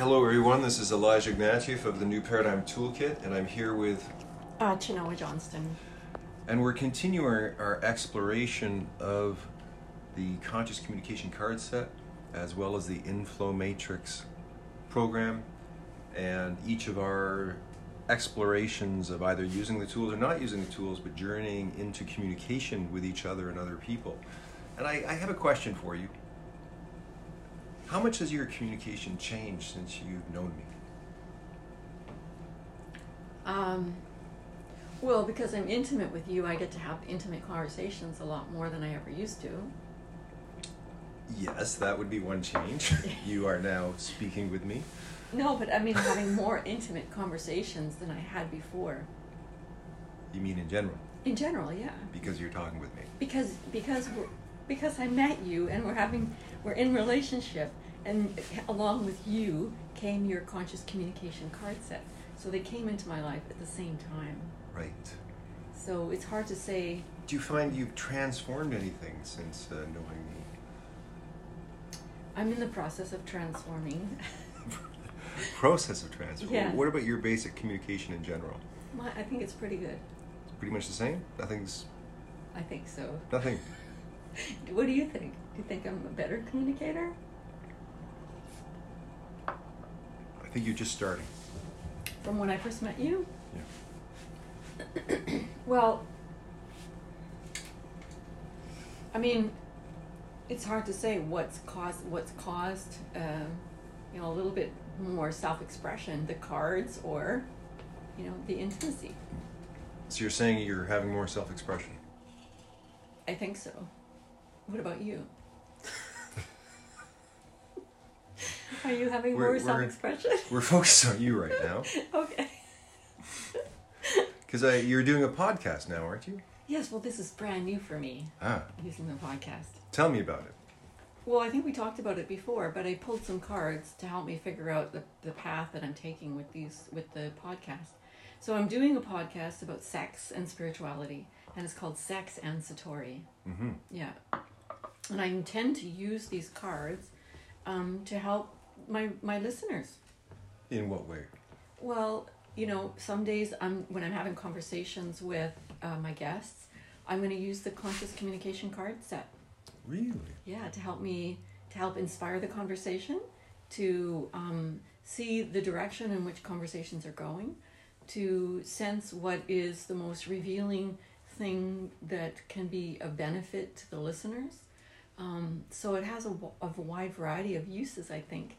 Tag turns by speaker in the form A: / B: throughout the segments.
A: Hello, everyone. This is Elijah Ignatieff of the New Paradigm Toolkit, and I'm here with,
B: Uh, Chinoa Johnston.
A: and we're continuing our exploration of the Conscious Communication Card Set, as well as the Inflow Matrix program, and each of our explorations of either using the tools or not using the tools, but journeying into communication with each other and other people. And I, I have a question for you. How much has your communication changed since you've known me?
B: Um, well, because I'm intimate with you, I get to have intimate conversations a lot more than I ever used to.
A: Yes, that would be one change. you are now speaking with me.
B: No, but I mean having more intimate conversations than I had before.
A: You mean in general,
B: In general, yeah.
A: because you're talking with me.
B: Because because we're, because I met you and we're having we're in relationship and along with you came your conscious communication card set. So they came into my life at the same time.
A: Right.
B: So it's hard to say
A: Do you find you've transformed anything since uh, knowing me?
B: I'm in the process of transforming.
A: Process of transforming?
B: Yeah.
A: What about your basic communication in general?
B: My, I think it's pretty good.
A: It's pretty much the same. Nothing's
B: I think so.
A: nothing.
B: What do you think? Do you think I'm a better communicator?
A: I think you're just starting.
B: From when I first met you?
A: Yeah.
B: Well, I mean, it's hard to say what's caused what's caused um, you know a little bit more self-expression, the cards or you know the intimacy.
A: So you're saying you're having more self-expression.
B: I think so. What about you? Are you having
A: We're-
B: more self-expression?
A: We're focused on you right now,
B: okay.
A: because you're doing a podcast now, aren't you?
B: Yes, well, this is brand new for me
A: Ah,
B: using the podcast.
A: tell me about it.
B: Well, I think we talked about it before, but I pulled some cards to help me figure out the, the path that I'm taking with these with the podcast. So I'm doing a podcast about sex and spirituality, and it's called Sex and Satori.
A: Mm-hmm.
B: Yeah, and I intend to use these cards um, to help my my listeners.
A: In what way?
B: Well, you know, some days I'm when I'm having conversations with uh, my guests, I'm going to use the conscious communication card set.
A: Really?
B: Yeah, to help me to help inspire the conversation, to um, see the direction in which conversations are going, to sense what is the most revealing thing that can be a benefit to the listeners. Um, so it has a, of a wide variety of uses, I think,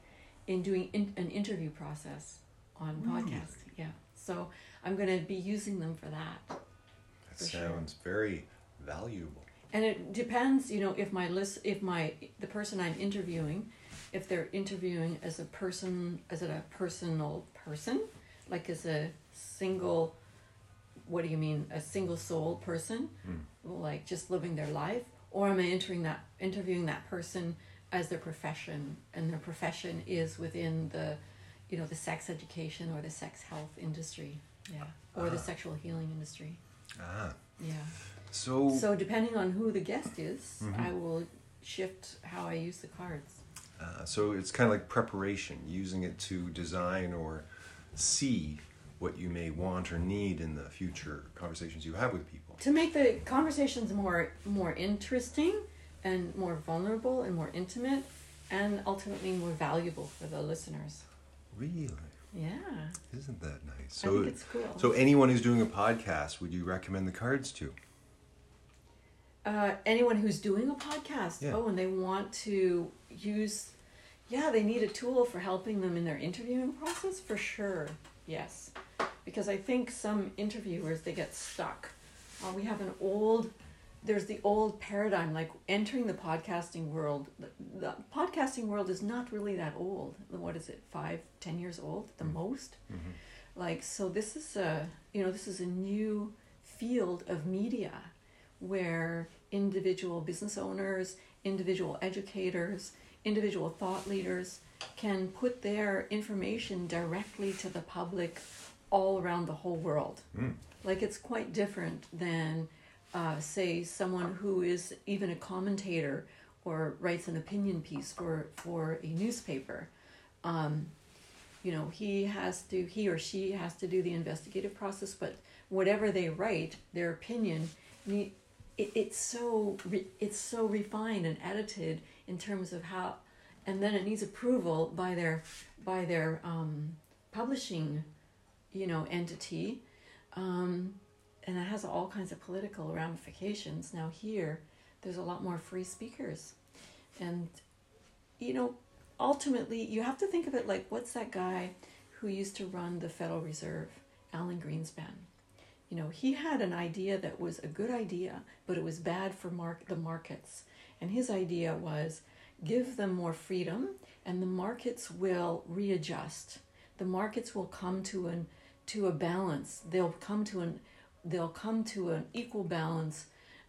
B: in doing in, an interview process on
A: Really?
B: podcast. Yeah, so I'm going to be using them for that.
A: That
B: For sure.
A: sounds very valuable.
B: and it depends you know if my list if my the person i'm interviewing if they're interviewing as a person as a personal person like as a single what do you mean a single soul person
A: Mm.
B: like just living their life or am i entering that interviewing that person as their profession and their profession is within the you know the sex education or the sex health industry yeah or the
A: Ah.
B: sexual healing industry
A: Ah,
B: yeah
A: so,
B: so depending on who the guest is,
A: Mhm.
B: I will shift how I use the cards.
A: uh, so it's kind of like preparation, using it to design or see what you may want or need in the future conversations you have with people.
B: To make the conversations more more interesting and more vulnerable and more intimate and ultimately more valuable for the listeners.
A: Really,
B: Yeah.
A: isn't that nice?
B: I
A: So,
B: think it's cool.
A: so anyone who's doing a podcast, would you recommend the cards to?
B: uh, anyone who's doing a podcast,
A: Yeah.
B: oh, and they want to use, yeah, they need a tool for helping them in their interviewing process for sure. Yes, because I think some interviewers they get stuck. Uh, we have an old, there's the old paradigm like entering the podcasting world. The, podcasting world is not really that old. What is it? Five, ten years old, at the
A: Mm.
B: most
A: Mm-hmm.
B: like so this is a you know this is a new field of media where individual business owners individual educators individual thought leaders can put their information directly to the public all around the whole world
A: Mm.
B: like it's quite different than uh, say someone who is even a commentator or writes an opinion piece for for a newspaper um, you know he has to he or she has to do the investigative process but whatever they write their opinion it, it's so it's so refined and edited in terms of how and then it needs approval by their by their um, publishing you know entity. Um, and it has all kinds of political ramifications now here there's a lot more free speakers and you know ultimately, you have to think of it like what's that guy who used to run the Federal Reserve, Alan Greenspan? You know, he had an idea that was a good idea, but it was bad for mark- the markets. And his idea was give them more freedom and the markets will readjust. The markets will come to an to a balance. They'll come to an they'll come to an equal balance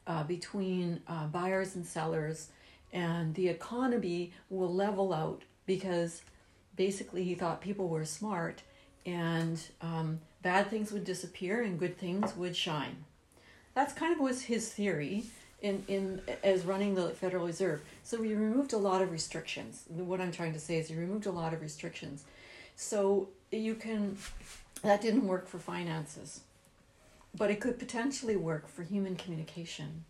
B: uh, between uh, buyers and sellers and the economy will level out because basically he thought people were smart and um, bad things would disappear and good things would shine. That's kind of was his theory in, in as running the Federal Reserve. So we removed a lot of restrictions. What I'm trying to say is he removed a lot of restrictions. So you can that didn't work for finances, but it could potentially work for human communication.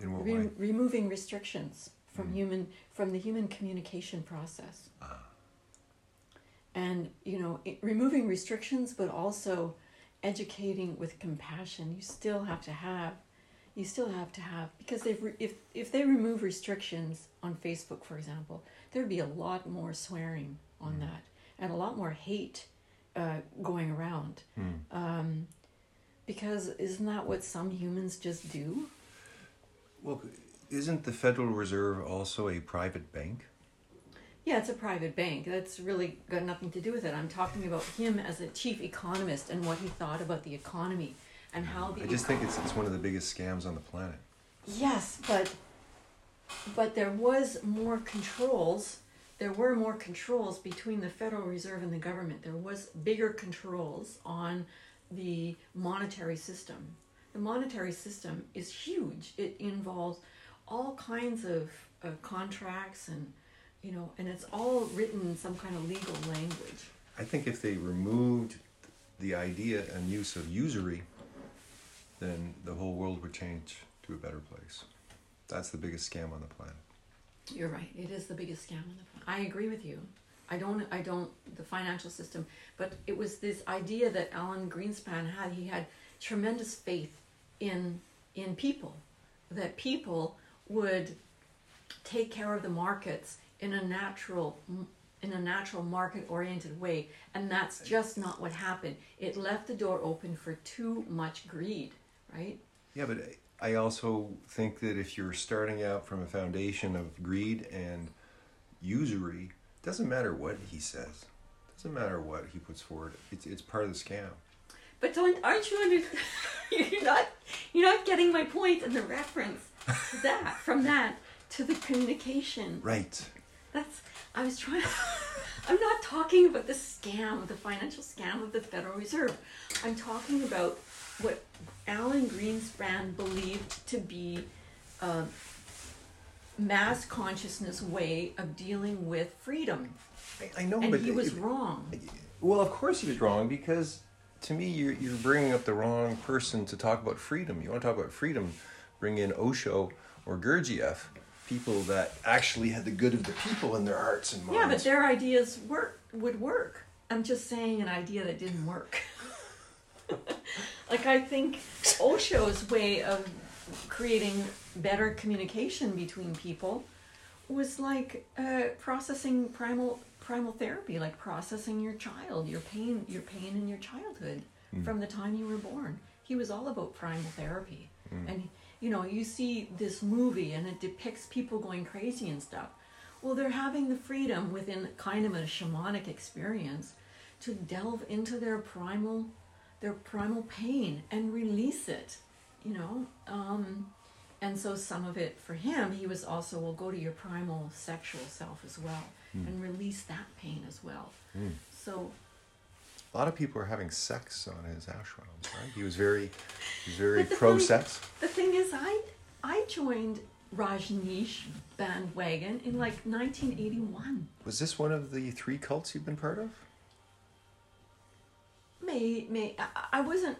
A: In what
B: Re-
A: way?
B: removing restrictions from human from the human communication process
A: Ah.
B: and you know it, removing restrictions but also educating with compassion you still have to have you still have to have because they if if they remove restrictions on Facebook for example there'd be a lot more swearing on that and a lot more hate uh, going around um, because isn't that what some humans just do
A: Well, isn't the Federal Reserve also a private bank?
B: Yeah, it's a private bank. That's really got nothing to do with it. I'm talking about him as a chief economist and what he thought about the economy and how the
A: I just think it's it's one of the biggest scams on the planet.
B: Yes, but but there was more controls. There were more controls between the Federal Reserve and the government. There was bigger controls on the monetary system. The monetary system is huge. It involves all kinds of uh, contracts and you know, and it's all written in some kind of legal language.
A: I think if they removed the idea and use of usury, then the whole world would change to a better place. That's the biggest scam on the planet.
B: You're right. It is the biggest scam on the planet. I agree with you. I don't. I don't. The financial system, but it was this idea that Alan Greenspan had. He had tremendous faith in in people, that people would take care of the markets in a natural in a natural market oriented way and that's just not what happened it left the door open for too much greed right
A: Yeah, but I also think that if you're starting out from a foundation of greed and usury, doesn't matter what he says, doesn't matter what he puts forward. It's it's part of the scam.
B: But don't aren't you under you're not you're not getting my point and the reference to that from that to the communication.
A: Right.
B: That's I was trying I'm not talking about the scam, the financial scam of the Federal Reserve. I'm talking about what Alan Greenspan believed to be a mass consciousness way of dealing with freedom.
A: I, I know,
B: And
A: but
B: he was
A: it-
B: wrong.
A: Well, of course he was wrong because to me you're you're bringing up the wrong person to talk about freedom. You want to talk about freedom, bring in Osho or Gurdjieff, people that actually had the good of the people in their hearts and minds.
B: Yeah, but their ideas work would work. I'm just saying an idea that didn't work. like I think Osho's way of creating better communication between people was like uh, processing primal primal therapy, like processing your child, your pain, your pain in your childhood from the time you were born. He was all about primal therapy, and you know you see this movie and it depicts people going crazy and stuff. Well, they're having the freedom within kind of a shamanic experience to delve into their primal their primal pain and release it you know um, and so some of it for him he was also well go to your primal sexual self as well hmm. and release that pain as well hmm. so
A: a lot of people are having sex on his ashrams, right? He was very, he was very pro sex
B: the thing is i i joined rajneesh bandwagon in like 1981
A: Was this one of the three cults you've been part of?
B: May may I, I wasn't.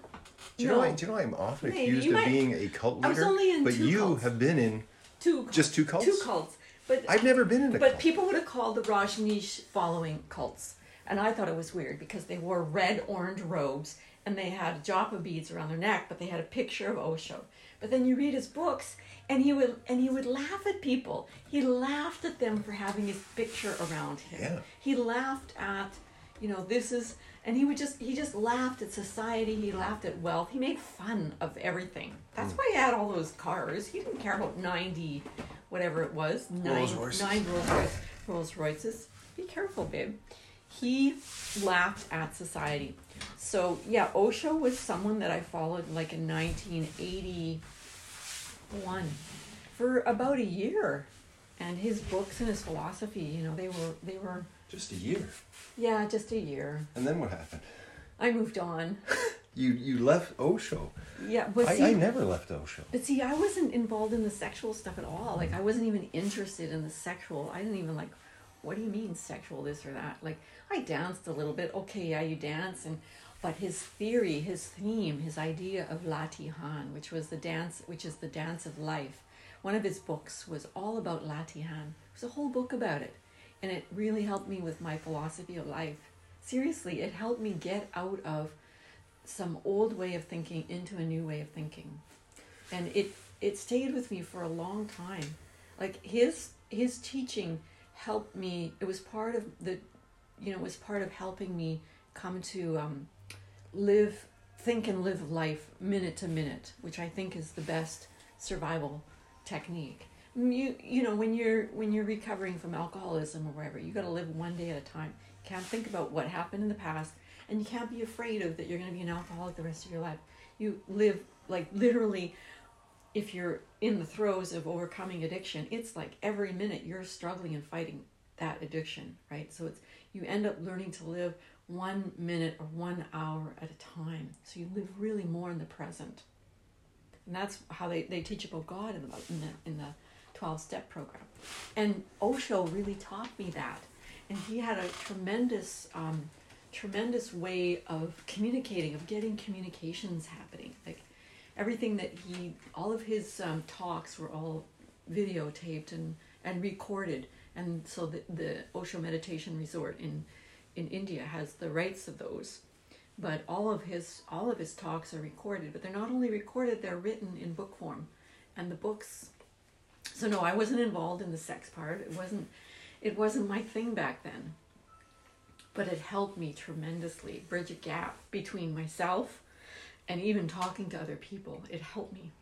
A: Do you
B: no,
A: know? I, do you know I'm often
B: Maybe.
A: accused
B: You
A: of
B: might-
A: being a cult
B: I was
A: leader,
B: only in
A: but you
B: cults.
A: have been in.
B: two cults.
A: Just two cults?
B: Two cults, but
A: I've never been in a
B: But
A: cult.
B: people would have called the Rajneesh following cults. And I thought it was weird because they wore red orange robes and they had japa beads around their neck, but they had a picture of Osho. But then you read his books and he would and he would laugh at people. He laughed at them for having his picture around him.
A: Yeah.
B: He laughed at, you know, this is and he would just he just laughed at society, he laughed at wealth. He made fun of everything. That's hmm. why he had all those cars. He didn't care about 90 whatever it was. Nine,
A: Rolls Royces.
B: nine Rolls Royce, Rolls Royces. Be careful, babe. He laughed at society. So yeah, Osho was someone that I followed like in 1981 for about a year, and his books and his philosophy, you know, they were they were
A: Just a year,
B: yeah, just a year.
A: and then what happened?
B: I moved on.
A: You you left Osho.
B: Yeah, but
A: I,
B: see,
A: I never left Osho.
B: But see, I wasn't involved in the sexual stuff at all. Like, I wasn't even interested in the sexual. I didn't even like, what do you mean sexual this or that? Like, I danced a little bit. Okay, yeah, you dance. And, but his theory, his theme, his idea of Latihan, which was the dance, which is the dance of life. One of his books was all about Latihan. It was a whole book about it. And it really helped me with my philosophy of life. Seriously, it helped me get out of some old way of thinking into a new way of thinking. And it it stayed with me for a long time. Like his his teaching helped me it was part of the you know was part of helping me come to um, live think and live life minute to minute which i think is the best survival technique you you know when you're when you're recovering from alcoholism or whatever you got to live one day at a time. You can't think about what happened in the past and you can't be afraid of that you're going to be an alcoholic the rest of your life. You live like literally if you're in the throes of overcoming addiction it's like every minute you're struggling and fighting that addiction right? So it's you end up learning to live one minute or one hour at a time. So you live really more in the present. And that's how they, they teach about god in the, in the in the 12 step program. And osho really taught me that. And he had a tremendous um, tremendous way of communicating of getting communications happening. Like everything that he all of his um, talks were all videotaped and and recorded. And so the, the osho meditation resort in in india has the rights of those. But all of his all of his talks are recorded. But they're not only recorded they're written in book form. And the books so no i wasn't involved in the sex part. It wasn't it wasn't my thing back then. But it helped me tremendously bridge a gap between myself and even talking to other people. It helped me.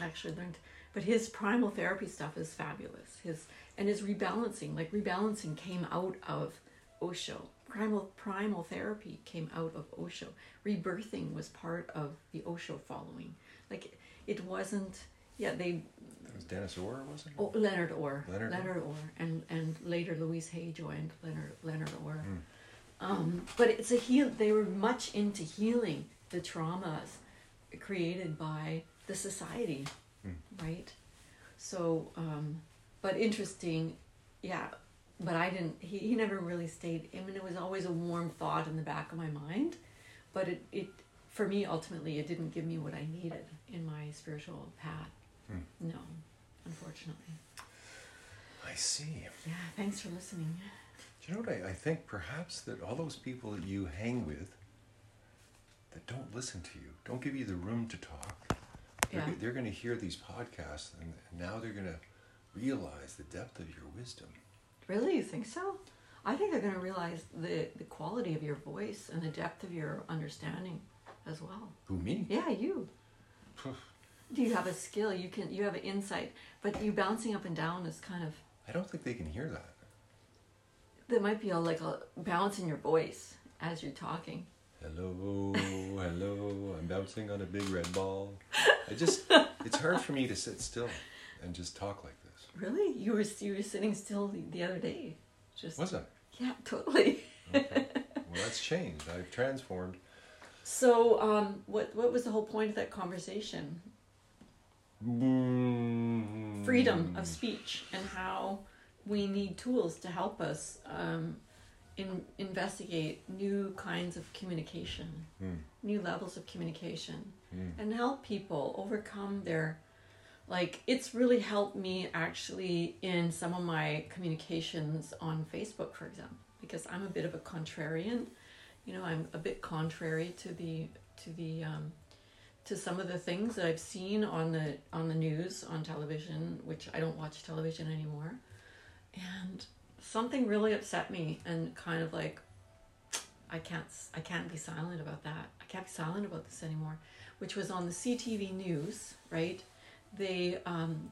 B: I actually learned but his primal therapy stuff is fabulous. His and his rebalancing like rebalancing came out of osho. Primal primal therapy came out of osho. Rebirthing was part of the osho following. Like it wasn't yeah they
A: was Dennis Orr, wasn't it?
B: Oh, Leonard Orr.
A: Leonard
B: Orr, and and later Louise Hay joined Leonard Leonard Orr. Um, but it's a heal. They were much into healing the traumas created by the society, right? So, um, but interesting, yeah. But I didn't. He, he never really stayed. I mean, it was always a warm thought in the back of my mind, but it it for me ultimately it didn't give me what I needed in my spiritual path. No, unfortunately.
A: I see.
B: Yeah, thanks for listening.
A: Do you know what I, I think? Perhaps that all those people that you hang with that don't listen to you, don't give you the room to talk, they're,
B: Yeah.
A: they're going to hear these podcasts and, and now they're going to realize the depth of your wisdom.
B: Really, you think so? I think they're going to realize the, the quality of your voice and the depth of your understanding as well.
A: Who, me?
B: Yeah, you. Do you have a skill? You can. You have an insight, but you bouncing up and down is kind of.
A: I don't think they can hear that.
B: There might be a like a bounce in your voice as you're talking.
A: Hello, hello, I'm bouncing on a big red ball. I just, it's hard for me to sit still and just talk like this.
B: Really, you were you were sitting still the, the other day. Just
A: Was I?
B: yeah, totally.
A: Okay. well, that's changed. I've transformed.
B: So, um, what what was the whole point of that conversation? Freedom of speech and how we need tools to help us um, in, investigate new kinds of communication,
A: Mm.
B: new levels of communication,
A: Mm.
B: and help people overcome their like it's really helped me actually in some of my communications on Facebook for example because I'm a bit of a contrarian you know I'm a bit contrary to the to the um, to some of the things that I've seen on the on the news on television which I don't watch television anymore. And something really upset me and kind of like I can't I can't be silent about that. I can't be silent about this anymore which was on the CTV news right? They um,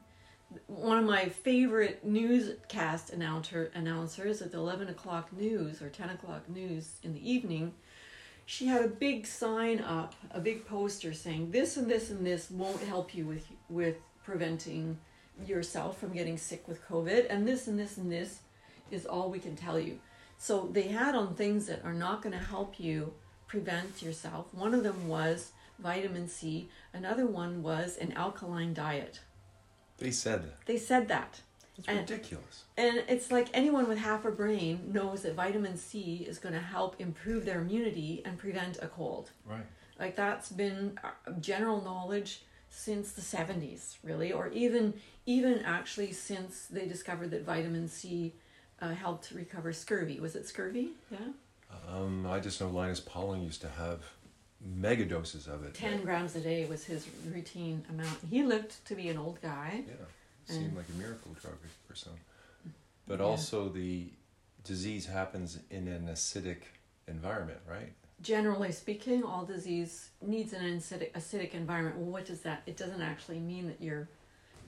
B: one of my favorite newscast announcer announcers at the 11 o'clock news or 10 o'clock news in the evening she had a big sign up a big poster saying this and this and this won't help you with with preventing yourself from getting sick with covid and this and this and this is all we can tell you. So they had on things that are not going to help you prevent yourself. One of them was vitamin c. Another one was an alkaline diet.
A: They said
B: they said that
A: It's
B: And-
A: ridiculous.
B: and it's like anyone with half a brain knows that vitamin C is going to help improve their immunity and prevent a cold.
A: Right.
B: Like that's been uh, general knowledge since the 70s, really, or even even actually since they discovered that vitamin C uh, helped recover scurvy. Was it scurvy? Yeah.
A: Um, I just know Linus Pauling used to have mega doses of it.
B: 10 grams a day was his routine amount. He lived to be an old guy.
A: Yeah, seemed
B: And-
A: like a miracle drug for some. But
B: Yeah.
A: also the disease happens in an acidic environment, right?
B: generally speaking, all disease needs an acidic, acidic environment. Well, what does that? It doesn't actually mean that your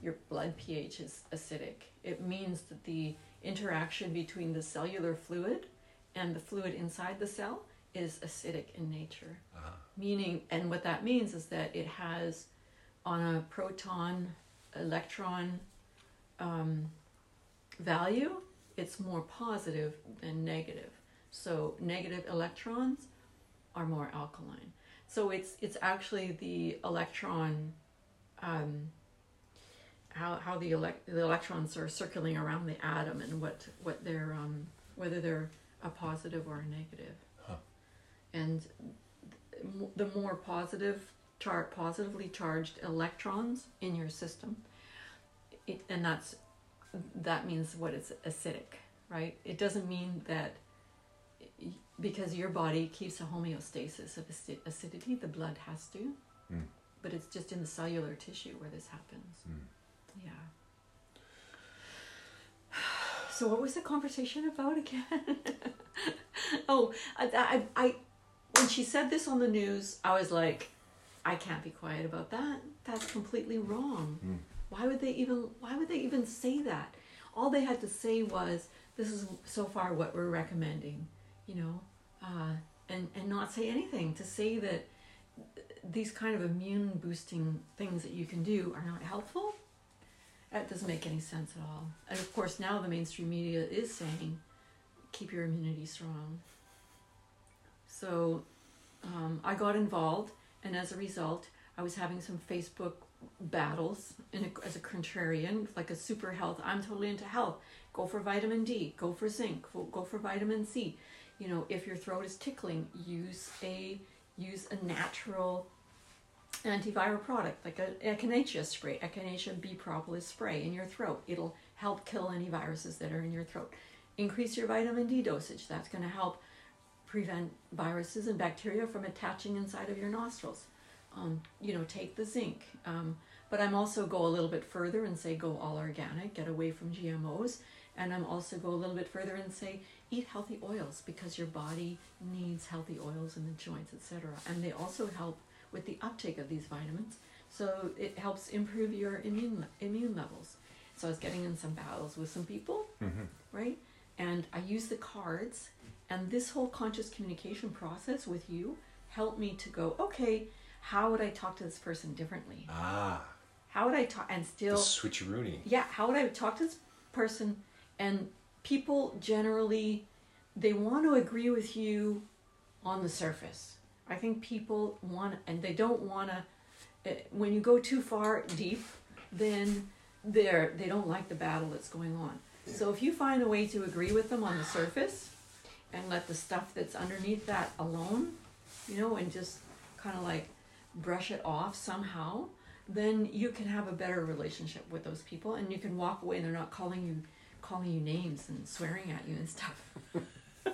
B: your blood pH is acidic. It means that the interaction between the cellular fluid and the fluid inside the cell is acidic in nature.
A: Ah.
B: Meaning, and what that means is that it has on a proton electron um, value, it's more positive than negative. So negative electrons are more alkaline. So it's it's actually the electron, um, how how the elect the electrons are circling around the atom and what what they're um, whether they're a positive or a negative.
A: Huh.
B: And th- the more positive char- positively charged electrons in your system, and that's that means what it's acidic, right? It doesn't mean that because your body keeps a homeostasis of acidity, the blood has to.
A: Mm.
B: But it's just in the cellular tissue where this happens.
A: Mm.
B: Yeah. So what was the conversation about again? oh, I, I, I, when she said this on the news, I was like, I can't be quiet about that. That's completely wrong.
A: Mm.
B: Why would they even? Why would they even say that? All they had to say was, "This is so far what we're recommending," you know, uh, and and not say anything to say that these kind of immune boosting things that you can do are not helpful. That doesn't make any sense at all. And of course, now the mainstream media is saying, keep your immunity strong. So um, I got involved, and as a result, I was having some Facebook battles in a, as a contrarian, like a super health. I'm totally into health. Go for vitamin D. Go for zinc. Go, for vitamin C. You know, if your throat is tickling, use a use a natural antiviral product like a echinacea spray, echinacea b propolis spray in your throat. It'll help kill any viruses that are in your throat. Increase your vitamin D dosage. That's going to help prevent viruses and bacteria from attaching inside of your nostrils. Um, you know, take the zinc. Um, but I'm also go a little bit further and say go all organic, get away from GMOs, and I'm also go a little bit further and say eat healthy oils because your body needs healthy oils in the joints, etc. And they also help with the uptake of these vitamins, so it helps improve your immune immune levels. So I was getting in some battles with some people,
A: Mhm.
B: right? And I use the cards, and this whole conscious communication process with you helped me to go, okay, how would I talk to this person differently?
A: Ah,
B: How would I talk and still the
A: switcheroony.
B: yeah how would i talk to this person? And people generally they want to agree with you on the surface. I think people want and they don't want to when you go too far deep then they're they don't like the battle that's going on. So if you find a way to agree with them on the surface and let the stuff that's underneath that alone, you know, and just kind of like brush it off somehow, then you can have a better relationship with those people and you can walk away and they're not calling you calling you names and swearing at you and stuff.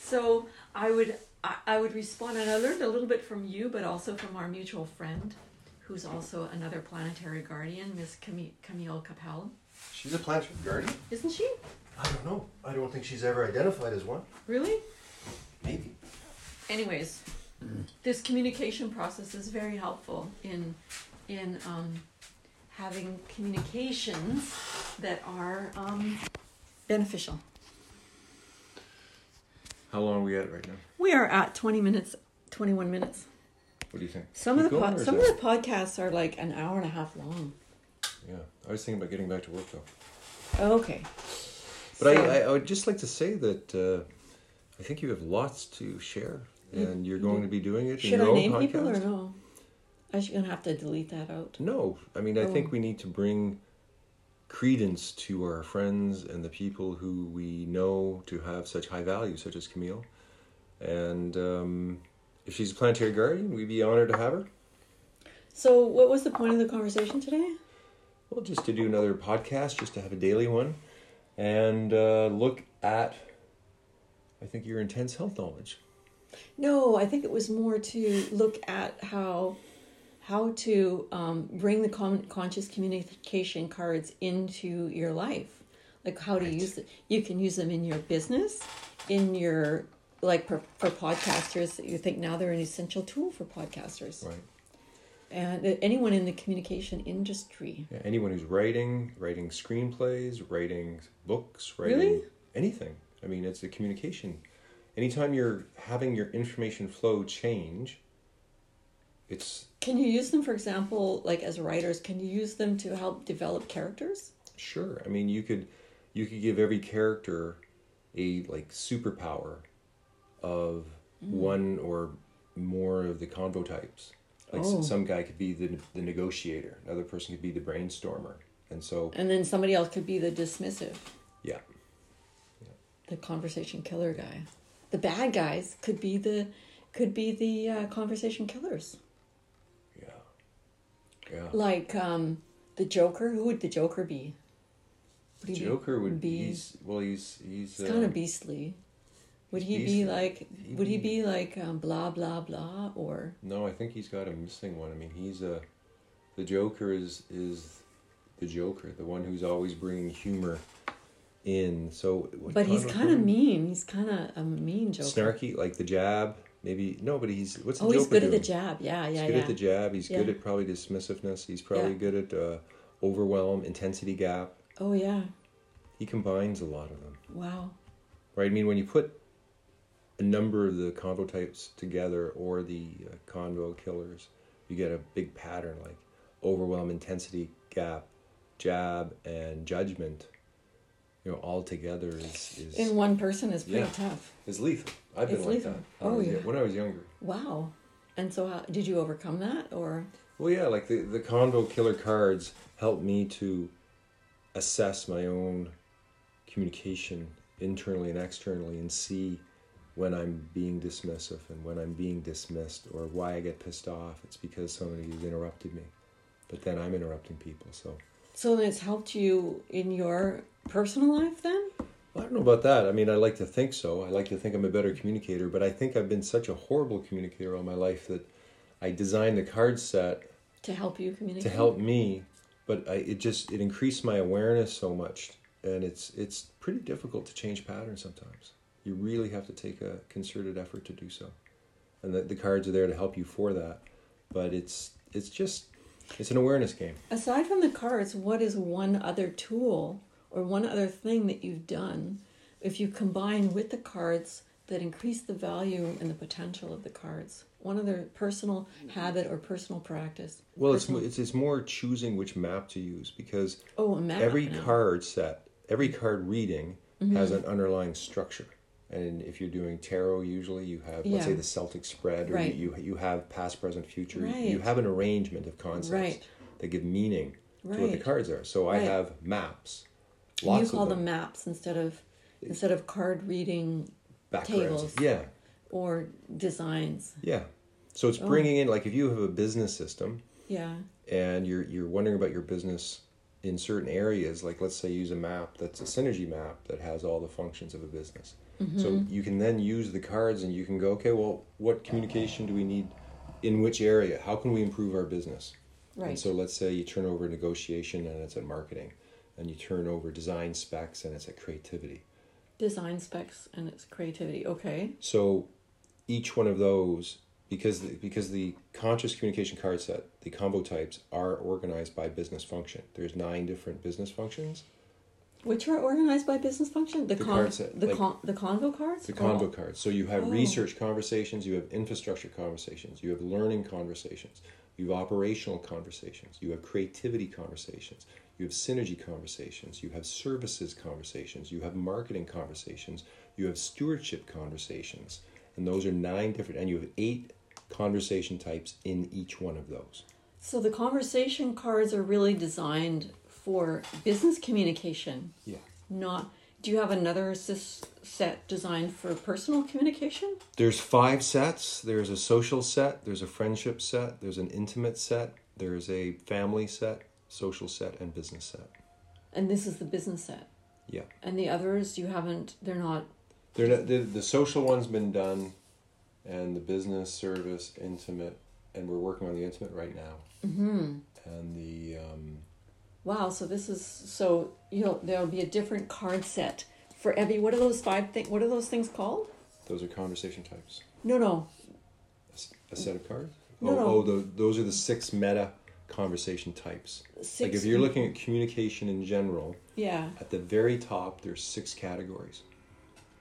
B: so I would I, I would respond and I learned a little bit from you but also from our mutual friend who's also another planetary guardian, Miss Camille, Camille Capel.
A: She's a planetary guardian?
B: Isn't she?
C: I don't know. I don't think she's ever identified as one.
B: Really?
A: Maybe.
B: anyways, this communication process is very helpful in in um, having communications that are um, beneficial.
A: How long are we at right now?
B: We are at twenty minutes, twenty one minutes.
A: What do you think?
B: Some of the
A: going,
B: po-
A: or is
B: some of the podcasts are like an hour and a half long.
A: Yeah, I was thinking about getting back to work though.
B: Okay.
A: But
B: So-
A: I, I, I would just like to say that uh, I think you have lots to share, and you're going to be doing it
B: should I name
A: podcast.
B: people or no? I'm just gonna have to delete that out.
A: No, I mean I
B: Oh.
A: think we need to bring credence to our friends and the people who we know to have such high value, such as Camille. And um, if she's a planetary guardian, we'd be honored to have her.
B: So, what was the point of the conversation today?
A: Well, just to do another podcast, just to have a daily one, and uh, look at, I think, your intense health knowledge.
B: No, I think it was more to look at how how to um, bring the con- conscious communication cards into your life, like how to
A: Right.
B: use it. You can use them in your business, in your like for, for podcasters. You think now they're an essential tool for podcasters,
A: Right.
B: and uh, anyone in the communication industry.
A: Yeah, anyone who's writing, writing screenplays, writing books, writing
B: Really?
A: anything. I mean, it's a communication. Anytime you're having your information flow change, it's
B: Can you use them, for example, like as writers? Can you use them to help develop characters?
A: sure. I mean, you could you could give every character a like superpower of
B: Mm.
A: one or more of the convo types. Like
B: Oh.
A: some guy could be the the negotiator, another person could be the brainstormer, and so
B: And then somebody else could be the dismissive.
A: yeah,
B: the conversation killer guy. The bad guys could be the could be the uh, conversation killers.
A: yeah, yeah.
B: Like um, the Joker. Who would the Joker be? Would he be-
A: Joker would
B: be-
A: he's well he's he's
B: He's
A: uh,
B: kind of beastly. Would he
A: beastly.
B: be like?
A: He'd
B: he
A: be-
B: be like um, blah blah blah or?
A: no I think he's got a missing one I mean he's a the Joker is is the Joker the one who's always bringing humor in so
B: But he's kind of mean. He's kind of a mean Joker.
A: snarky like the jab maybe no but he's what's the
B: Oh, he's good at the jab. Yeah, yeah,
A: he's good
B: yeah.
A: at the jab he's good at probably dismissiveness he's probably
B: Yeah.
A: good at uh, overwhelm intensity gap
B: Oh yeah.
A: he combines a lot of them
B: Wow.
A: right? I mean, when you put a number of the convo types together or the uh, convo killers, you get a big pattern like overwhelm, intensity, gap, jab, and judgment. You know, all together is is,
B: In one person is pretty
A: Yeah.
B: tough.
A: is lethal. I've been
B: It's
A: like
B: lethal.
A: that. when I
B: Oh,
A: was
B: yeah.
A: when I was younger.
B: Wow. And so, how, did you overcome that, or?
A: Well, yeah, like the the convo killer cards helped me to assess my own communication internally and externally and see when I'm being dismissive and when I'm being dismissed or why I get pissed off. It's because somebody has interrupted me, but then I'm interrupting people. So
B: So then it's helped you in your personal life then?
A: I don't know about that. I mean, I like to think so. I like to think I'm a better communicator, but I think I've been such a horrible communicator all my life that I designed the card set
B: To help you communicate?
A: to help me but I, it just it increased my awareness so much and it's it's pretty difficult to change patterns sometimes you really have to take a concerted effort to do so and the, the cards are there to help you for that but it's it's just it's an awareness game
B: Aside from the cards, what is one other tool or one other thing that you've done if you combine with the cards that increase the value and the potential of the cards? One other personal habit or personal practice?
A: well it's,
B: Personal-
A: it's it's more choosing which map to use because
B: Oh,
A: every card set every card reading has
B: Mm-hmm.
A: an underlying structure and if you're doing tarot usually you have let's say the celtic spread or
B: Right.
A: you, you you have past present future
B: Right.
A: you have an arrangement of concepts
B: Right.
A: that give meaning to what the cards are so i have maps
B: you call them
A: them
B: maps instead of instead of card reading
A: backgrounds.
B: Tables.
A: Yeah,
B: or designs.
A: yeah. So it's
B: Oh.
A: bringing in like if you have a business system
B: Yeah.
A: and you're you're wondering about your business in certain areas, like let's say use a map that's a synergy map that has all the functions of a business. So mm-hmm. you can then use the cards and you can go, okay, well, what communication do we need in which area? How can we improve our business?
B: Right.
A: And so let's say you turn over negotiation and it's at marketing, and you turn over design specs and it's at creativity.
B: Design specs and its creativity. Okay.
A: So each one of those, because the, because the conscious communication card set, the convo types are organized by business function. There's nine different business functions.
B: Which are organized by business function? The,
A: The
B: con-
A: card set,
B: the
A: like-
B: con- the convo cards?
A: The convo oh. cards. So you have
B: Oh.
A: research conversations, you have infrastructure conversations, you have learning conversations, you have operational conversations, you have creativity conversations, you have synergy conversations, you have services conversations, you have marketing conversations, you have stewardship conversations. And those are nine different, and you have eight conversation types in each one of those.
B: So the conversation cards are really designed for business communication,
A: Yeah.
B: not. Do you have another set designed for personal communication?
A: There's five sets. There's a social set, there's a friendship set, there's an intimate set, there's a family set, social set, and business set.
B: And this is the business set.
A: Yeah.
B: And the others you haven't. They're not.
A: They're not, the, the social one's been done, and the business, service, intimate, and we're working on the intimate right now.
B: Hmm.
A: And the um,
B: Wow. So this is so you know there'll be a different card set for every. What are those five things? What are those things called?
A: those are conversation types.
B: No, no.
A: A set of cards.
B: No,
A: oh,
B: no.
A: oh the, those are the six meta conversation types.
B: Six.
A: Like if you're looking at communication in general,
B: Yeah.
A: at the very top there's six categories: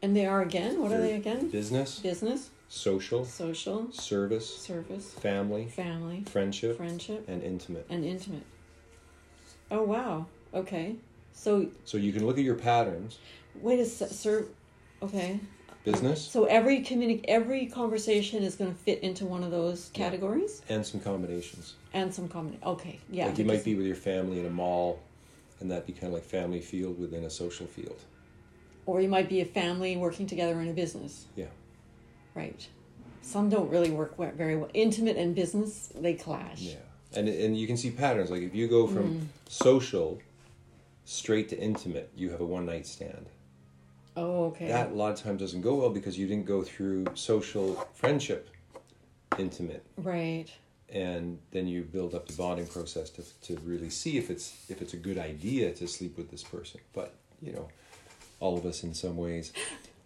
B: And they are again. What are they again?
A: business,
B: Business,
A: social,
B: social,
A: service,
B: service,
A: family,
B: family,
A: friendship,
B: friendship,
A: and intimate.
B: and intimate. Oh wow. Okay. So
A: So you can look at your patterns.
B: wait a sec. Sir. Okay.
A: Business
B: So every communi- every conversation is going to fit into one of those
A: Yeah.
B: categories
A: and some combinations.
B: and some common. Okay. Yeah.
A: like you might be with your family in a mall, and that be kind of like family field within a social field.
B: Or you might be a family working together in a business.
A: Yeah.
B: Right. Some don't really work very well. Intimate and business they clash.
A: Yeah, and and you can see patterns. Like if you go from
B: Mm.
A: social straight to intimate, you have a one night stand.
B: Oh, okay.
A: That a lot of times doesn't go well because you didn't go through social friendship, intimate,
B: right.
A: and then you build up the bonding process to to really see if it's if it's a good idea to sleep with this person. But you know, all of us in some ways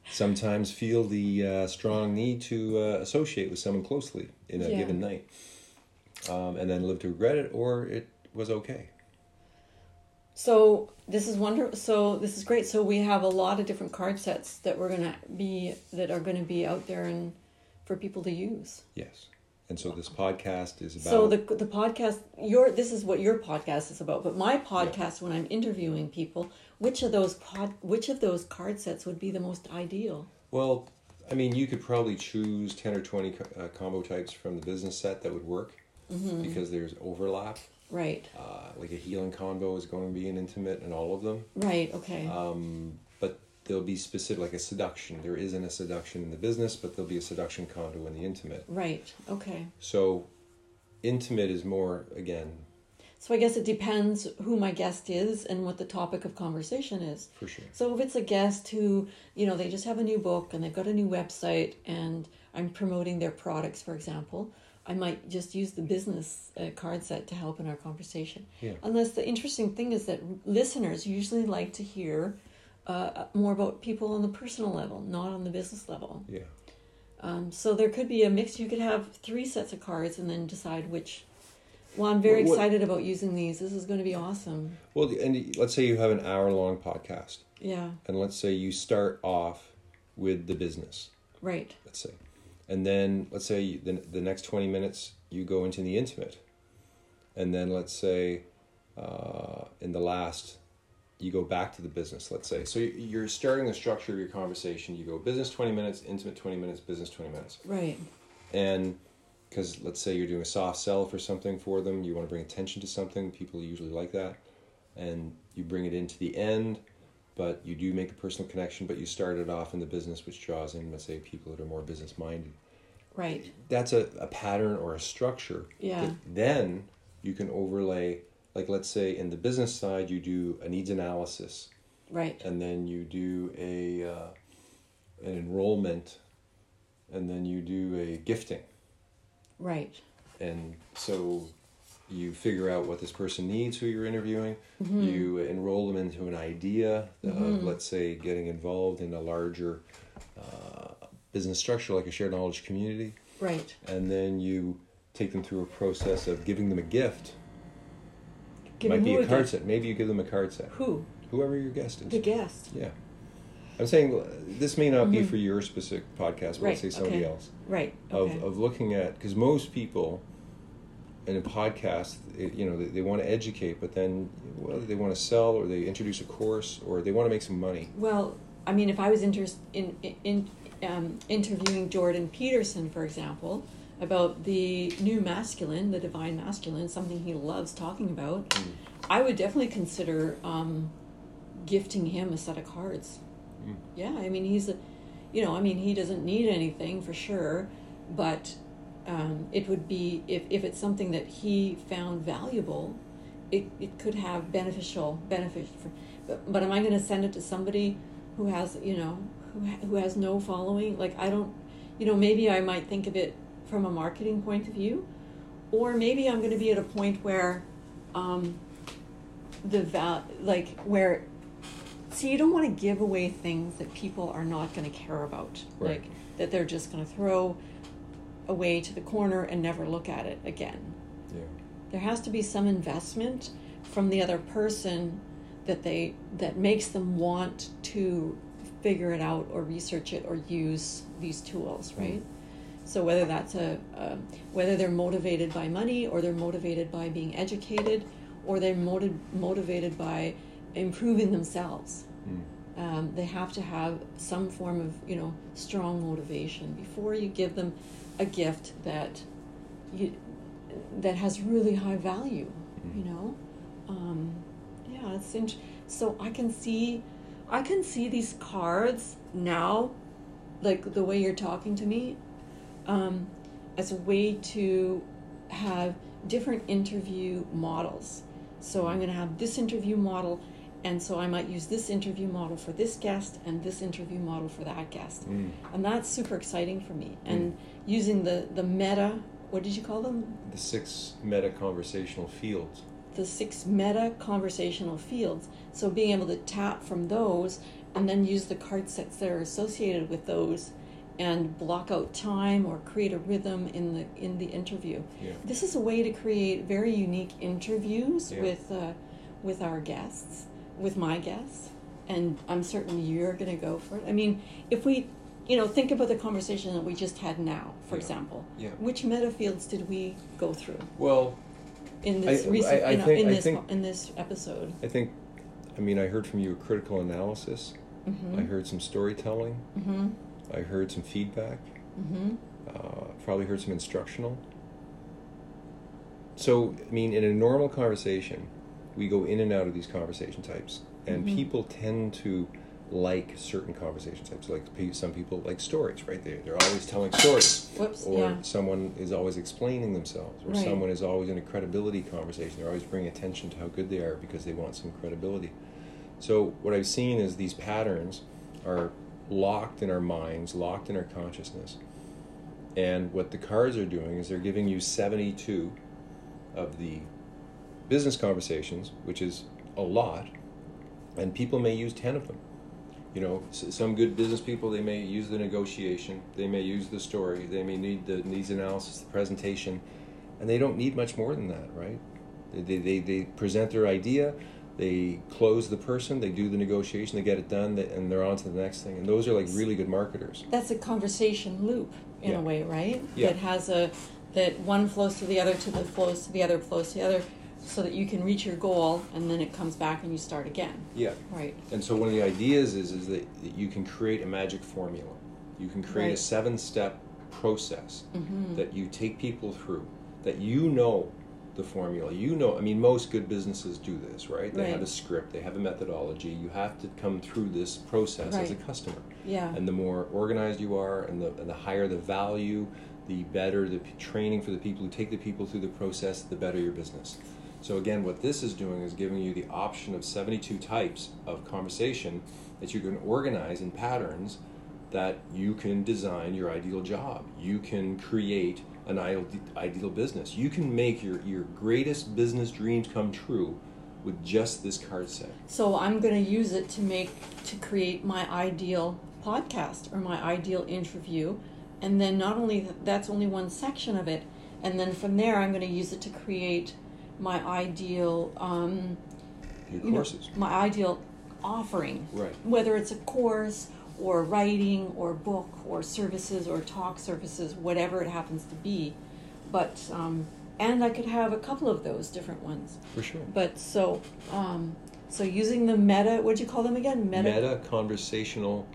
A: sometimes feel the uh, strong need to uh, associate with someone closely in a
B: Yeah.
A: given night, um, and then live to regret it, or it was okay.
B: So this is wonderful. So this is great. So we have a lot of different card sets that we're gonna be that are gonna be out there and for people to use.
A: Yes, and so this podcast is about.
B: So the the podcast your this is what your podcast is about. But my podcast when I'm interviewing people, which of those pod which of those card sets would be the most ideal?
A: well, I mean, you could probably choose ten or twenty uh, convo types from the business set that would work
B: Mm-hmm.
A: because there's overlap.
B: Right.
A: Uh, like a healing convo is going to be an intimate in all of them.
B: Right. Okay.
A: Um, but there'll be specific, like a seduction. There isn't a seduction in the business, but there'll be a seduction convo in the intimate.
B: right. Okay.
A: So, intimate is more again
B: So I guess it depends who my guest is and what the topic of conversation is.
A: for sure.
B: So if it's a guest who, you know, they just have a new book and they've got a new website and I'm promoting their products, for example, I might just use the business uh, card set to help in our conversation.
A: Yeah.
B: Unless the interesting thing is that listeners usually like to hear uh, more about people on the personal level, not on the business level.
A: Yeah.
B: Um, so there could be a mix. You could have three sets of cards and then decide which. Well, I'm very
A: What- what-
B: excited about using these. This is going to be awesome.
A: Well, and let's say you have an hour long podcast,
B: Yeah.
A: and let's say you start off with the business.
B: Right.
A: let's say. And then let's say the, the next 20 minutes you go into the intimate. And then let's say uh, in the last you go back to the business, let's say. So you- you're starting the structure of your conversation. You go business 20 minutes, intimate 20 minutes, business 20 minutes.
B: Right.
A: And because let's say you're doing a soft sell for something for them, you want to bring attention to something, people usually like that. And you bring it into the end but you do make a personal connection. But you started off in the business, which draws in, let's say, people that are more business minded.
B: Right.
A: That's a, a pattern or a structure.
B: Yeah.
A: then you can overlay, like let's say in the business side, you do a needs analysis,
B: Right.
A: and then you do a uh, an enrollment, and then you do a gifting.
B: Right.
A: and so you figure out what this person needs who you're interviewing
B: Mm-hmm.
A: you enroll them into an idea of let's say getting involved in a larger uh, business structure like a shared knowledge community
B: Right.
A: and then you take them through a process of giving them a gift
B: Give
A: might be a card
B: gift?
A: set maybe you give them a card set
B: Who?
A: whoever your guest is
B: The guest.
A: yeah i'm saying uh, this may not be for your specific podcast but
B: Mm-hmm. Right,
A: let's say somebody
B: okay.
A: else
B: Right.
A: of,
B: Okay.
A: of looking at because most people in a podcast it, you know they, they want to educate but then whether they want to sell or they introduce a course or they want to make some money
B: Well, I mean, if I was interest in, in um, interviewing Jordan Peterson, for example, about the new masculine, the divine masculine, something he loves talking about, I would definitely consider um, gifting him a set of cards.
A: Mm.
B: Yeah, I mean, he's a, you know, I mean, he doesn't need anything for sure, but um, it would be if, if it's something that he found valuable, it, it could have beneficial benefit for. But, but am I going to send it to somebody who has you know who ha- who has no following? Like I don't, you know, maybe I might think of it from a marketing point of view, or maybe I'm going to be at a point where, um, the val like where. See, you don't want to give away things that people are not going to care about,
A: Right.
B: like that they're just going to throw away to the corner and never look at it again.
A: Yeah.
B: There has to be some investment from the other person that they that makes them want to figure it out or research it or use these tools right? So whether that's a, a whether they're motivated by money or they're motivated by being educated or they're motiv- motivated by improving themselves.
A: Mm.
B: um, they have to have some form of you know strong motivation before you give them a gift that you that has really high value you know? Um, yeah it's int- so i can see i can see these cards now like the way you're talking to me um, as a way to have different interview models. So i'm going to have this interview model and so i might use this interview model for this guest and this interview model for that guest.
A: Mm.
B: and that's super exciting for me. And using the the meta what did you call them?
A: The six meta conversational fields.
B: The six meta conversational fields. So being able to tap from those and then use the card sets that are associated with those and block out time or create a rhythm in the in the interview.
A: Yeah.
B: This is a way to create very unique interviews
A: Yeah.
B: with uh, with our guests with my guests and i'm certain you're going to go for it i mean if we you know think about the conversation that we just had now for
A: Yeah.
B: example
A: Yeah.
B: which meta fields did we go through
A: well
B: in this
A: I-
B: recent
A: I- I
B: in,
A: think-
B: in this
A: think-
B: in this episode
A: i think i mean i heard from you a critical analysis
B: mm-hmm.
A: i heard some storytelling
B: Mm-hmm.
A: i heard some feedback
B: Mm-hmm.
A: uh, probably heard some instructional. So, I mean, in a normal conversation, we go in and out of these conversation types, and
B: Mhm.
A: people tend to like certain conversation types. Like some people like stories, right? They they're always telling stories,
B: Whoops.
A: or
B: yeah.
A: someone is always explaining themselves, or
B: Right.
A: someone is always in a credibility conversation. They're always bringing attention to how good they are because they want some credibility. So, what I've seen is these patterns are locked in our minds, locked in our consciousness. And what the cards are doing is they're giving you 72 of the business conversations, which is a lot, and people may use 10 of them. You know, some good business people, they may use the negotiation, they may use the story, they may need the needs analysis, the presentation, and they don't need much more than that, right? They, they, they, present their idea, they close the person, they do the negotiation, they get it done, and they're on to the next thing. And those are like really good marketers.
B: That's a conversation loop in
A: Yeah.
B: a way, right?
A: Yeah.
B: That has a that one flows to the other, to the flows to the other, flows to the other, so that you can reach your goal, and then it comes back and you start again.
A: Yeah.
B: Right.
A: And so one of the ideas is is that, that you can create a magic formula. You can create a seven step process
B: Mm-hmm.
A: that you take people through that you know the formula. You know, I mean, most good businesses do this, right? They have a script, they have a methodology. You have to come through this process as a customer.
B: Yeah.
A: And the more organized you are, and the, and the higher the value, the better the p- training for the people who take the people through the process, the better your business. So again, what this is doing is giving you the option of 72 types of conversation that you can organize in patterns that you can design your ideal job. You can create an ideal, business. You can make your, your greatest business dreams come true with just this card set.
B: So I'm going to use it to make to create my ideal podcast or my ideal interview, and then not only th- that's only one section of it, and then from there I'm going to use it to create my ideal um,
A: Your
B: you know,
A: courses.
B: my ideal offering,
A: Right.
B: whether it's a course or writing or book or services or talk services, whatever it happens to be. But um, and I could have a couple of those different ones.
A: For sure.
B: But so, um, so using the meta, what do you call them again? Meta,
A: Meta conversational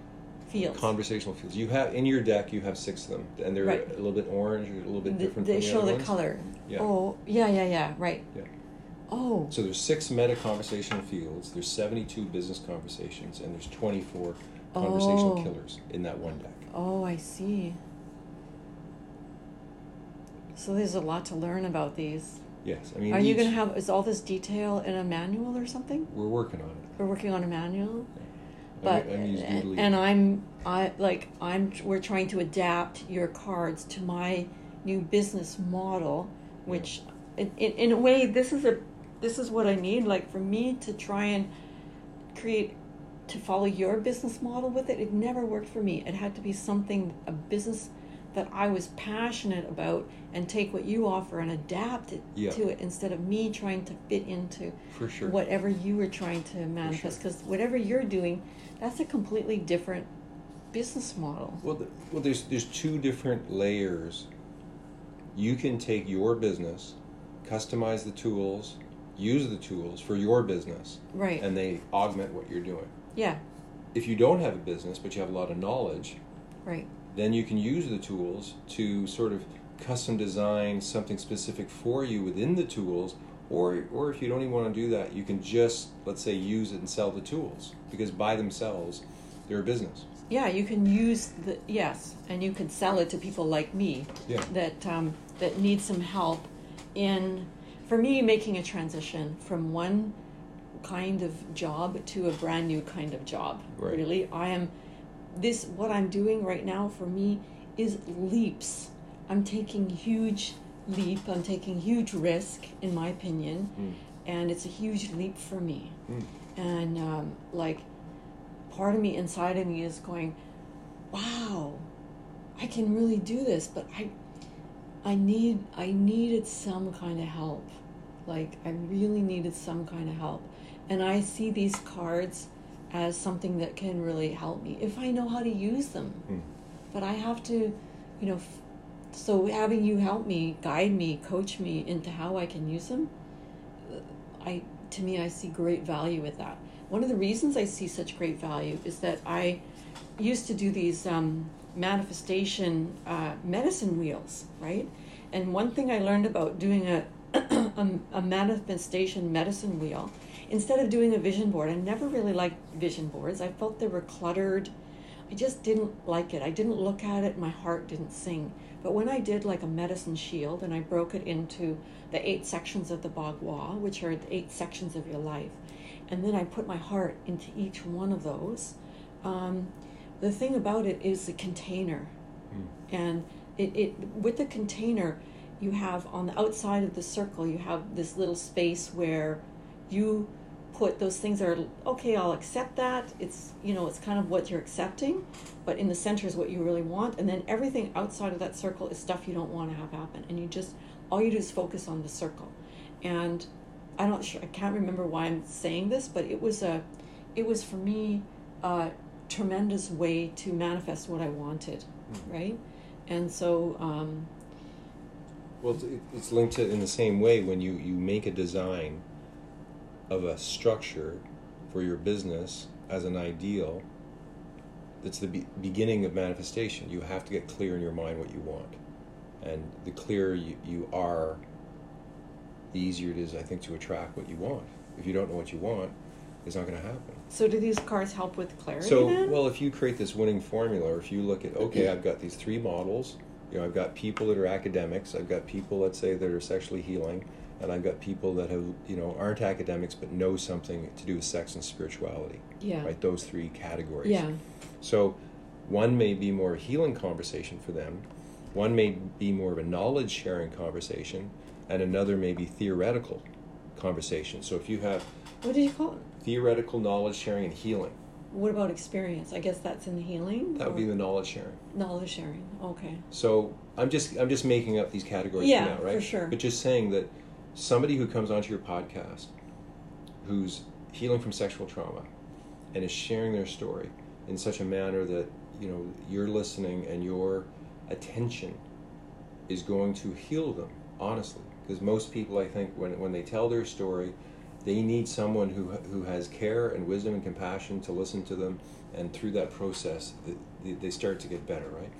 B: fields.
A: conversational fields. You have in your deck. You have six of them, and they're
B: Right.
A: a little bit orange, or a little bit different.
B: they
A: the
B: show
A: other
B: the
A: ones.
B: color.
A: Yeah.
B: Oh, yeah, yeah, yeah. Right.
A: Yeah.
B: Oh,
A: So there's six meta conversational fields. There's 72 business conversations, and there's 24 conversational
B: Oh.
A: killers in that one deck.
B: oh, I see. So there's a lot to learn about these.
A: Yes, I mean.
B: Are you going to have is all this detail in a manual or something?
A: We're working on it.
B: We're working on a manual,
A: I'm-
B: but and, and I'm I like I'm we're trying to adapt your cards to my new business model, which in, in, in a way this is a this is what I need like for me to try and create to follow your business model with it. It never worked for me. It had to be something a business that I was passionate about and take what you offer and adapt it
A: Yeah.
B: to it instead of me trying to fit into
A: For sure.
B: whatever you were trying to manifest because whatever you're doing that's a completely different business model
A: Well, th- well, there's there's two different layers. You can take your business, customize the tools, use the tools for your business,
B: right.
A: and they augment what you're doing.
B: yeah.
A: If you don't have a business but you have a lot of knowledge,
B: right.
A: then you can use the tools to sort of custom design something specific for you within the tools or or if you don't even want to do that you can just let's say use it and sell the tools because by themselves they're a business
B: yeah you can use the yes and you can sell it to people like me
A: Yeah.
B: that um, that need some help in for me making a transition from one kind of job to a brand new kind of job
A: Right.
B: really i am this what i'm doing right now for me is leaps i'm taking huge leap i'm taking huge risk in my opinion
A: Mm.
B: and it's a huge leap for me
A: Mm.
B: and um, like part of me inside of me is going wow i can really do this but i i need i needed some kind of help like i really needed some kind of help and i see these cards as something that can really help me if i know how to use them
A: Mm.
B: but i have to you know f- so having you help me guide me coach me into how i can use them I to me I see great value with that. One of the reasons I see such great value is that I used to do these um, manifestation uh, medicine wheels, right? And one thing I learned about doing a, a a manifestation medicine wheel, instead of doing a vision board, I never really liked vision boards. I felt they were cluttered. I just didn't like it. I didn't look at it. My heart didn't sing. But when I did like a medicine shield and I broke it into the eight sections of the Bagua, which are the eight sections of your life, and then I put my heart into each one of those, um, the thing about it is the container.
A: Mm.
B: And it, it with the container, you have on the outside of the circle, you have this little space where you put those things that are okay i'll accept that. It's you know it's kind of what you're accepting but in the center is what you really want. And then everything outside of that circle is stuff you don't want to have happen. And you just all you do is focus on the circle. And i don't sure i can't remember why i'm saying this but it was a it was for me a tremendous way to manifest what i wanted
A: Mm.
B: right and so um,
A: Well, it's- linked to in the same way when you, you make a design of a structure for your business as an ideal. That's the be- beginning of manifestation. You have to get clear in your mind what you want, and the clearer you, you are the easier it is, I think, to attract what you want. If you don't know what you want, it's not going to happen.
B: So do these cards help with clarity?
A: So,
B: then?
A: well, if you create this winning formula, or if you look at, okay, I've got these three models. You know, I've got people that are academics. I've got people, let's say, that are sexually healing, and I've got people that have, you know, aren't academics but know something to do with sex and spirituality.
B: yeah,
A: Right, those three categories.
B: yeah,
A: So, one may be more a healing conversation for them. One may be more of a knowledge sharing conversation, and another may be theoretical conversation. So, if you have
B: what did you call it?
A: theoretical knowledge sharing and healing,
B: What about experience? I guess that's in the healing.
A: that would be the knowledge sharing.
B: knowledge sharing. Okay.
A: So I'm just I'm just making up these categories
B: Yeah,
A: now, right?
B: for sure.
A: But just saying that somebody who comes onto your podcast who's healing from sexual trauma and is sharing their story in such a manner that, you know, you're listening and your attention is going to heal them, honestly. Because most people I think when when they tell their story, they need someone who who has care and wisdom and compassion to listen to them and through that process they, they start to get better, right?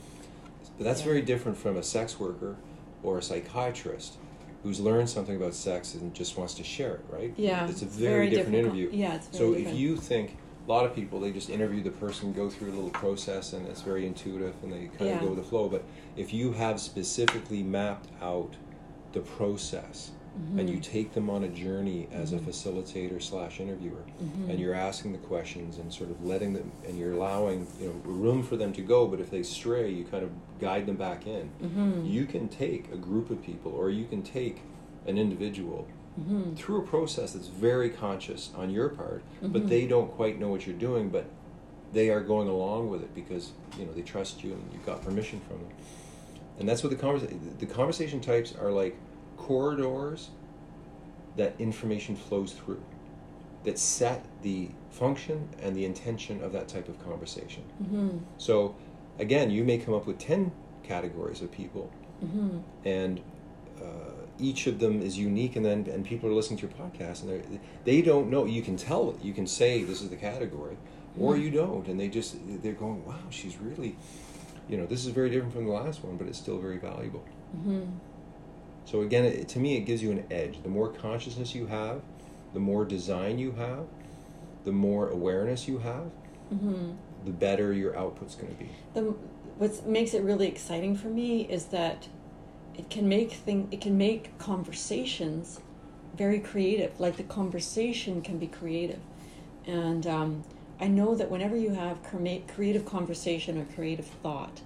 A: But that's
B: Yeah.
A: very different from a sex worker or a psychiatrist who's learned something about sex and just wants to share it, right?
B: Yeah.
A: It's a very, different,
B: con-
A: interview.
B: Yeah, it's very
A: So
B: different.
A: if you think a lot of people they just interview the person, go through a little process, and it's very intuitive, and they kind
B: Yeah.
A: of go with the flow. But if you have specifically mapped out the process, and you
B: Mhm.
A: take them on a journey as
B: Mhm.
A: a facilitator slash interviewer,
B: Mhm.
A: and you're asking the questions and sort of letting them, and you're allowing you know room for them to go. But if they stray, you kind of guide them back in.
B: Mhm.
A: You can take a group of people, or you can take an individual
B: Mhm.
A: through a process that's very conscious on your part, but they don't quite know what you're doing, but they are going along with it because you know they trust you and you've got permission from them. And that's what the conversation the conversation types are like corridors that information flows through that set the function and the intention of that type of conversation.
B: Mhm.
A: So again, you may come up with 10 categories of people
B: Mhm.
A: and uh, each of them is unique and then and people are listening to your podcast and they they don't know you can tell you can say this is the category or
B: Mhm.
A: you don't and they just they're going wow she's really you know this is very different from the last one but it's still very valuable
B: Mhm.
A: So again it, to me it gives you an edge the more consciousness you have the more design you have the more awareness you have
B: Mhm.
A: the better your output's going to be
B: the what makes it really exciting for me is that it can make thing it can make conversations very creative like the conversation can be creative and um, i know that whenever you have crema- creative conversation or creative thought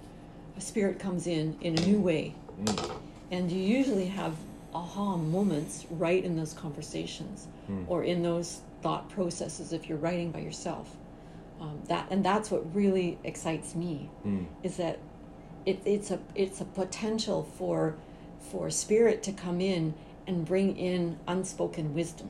B: a spirit comes in in a new way
A: Mm.
B: And you usually have aha moments right in those conversations
A: Mm.
B: or in those thought processes if you're writing by yourself um, that and that's what really excites me
A: Mm.
B: is that it, it's a it's a potential for for spirit to come in and bring in unspoken wisdom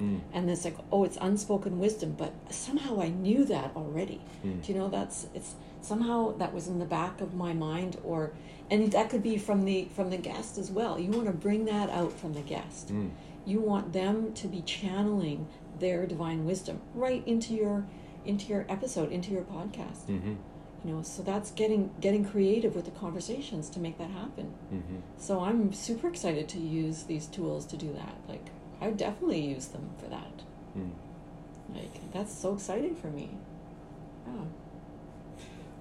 A: Mm.
B: and it's like oh it's unspoken wisdom but somehow i knew that already
A: Mm.
B: do you know that's it's somehow that was in the back of my mind or and that could be from the from the guest as well you want to bring that out from the guest
A: Mm.
B: you want them to be channeling their divine wisdom right into your into your episode into your podcast
A: Mhm.
B: you know so that's getting getting creative with the conversations to make that happen
A: Mhm.
B: so i'm super excited to use these tools to do that like i would definitely use them for that
A: Mm.
B: like that's so exciting for me yeah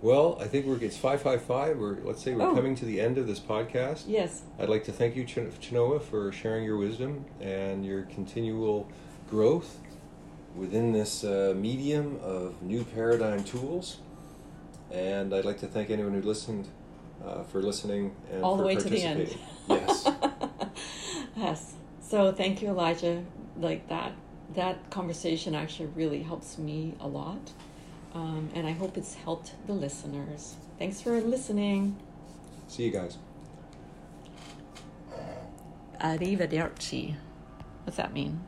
A: Well, I think we're it's five five five. We're let's say we're
B: Oh.
A: coming to the end of this podcast.
B: yes
A: I'd like to thank you, Ch- Chinoa, for sharing your wisdom and your continual growth within this uh, medium of new paradigm tools. And I'd like to thank anyone who listened uh, for listening and
B: all the way to the end.
A: Yes.
B: yes so thank you elijah like that that conversation actually really helps me a lot um, and i hope it's helped the listeners. Thanks for listening.
A: See you guys.
B: arrivederci. What's that mean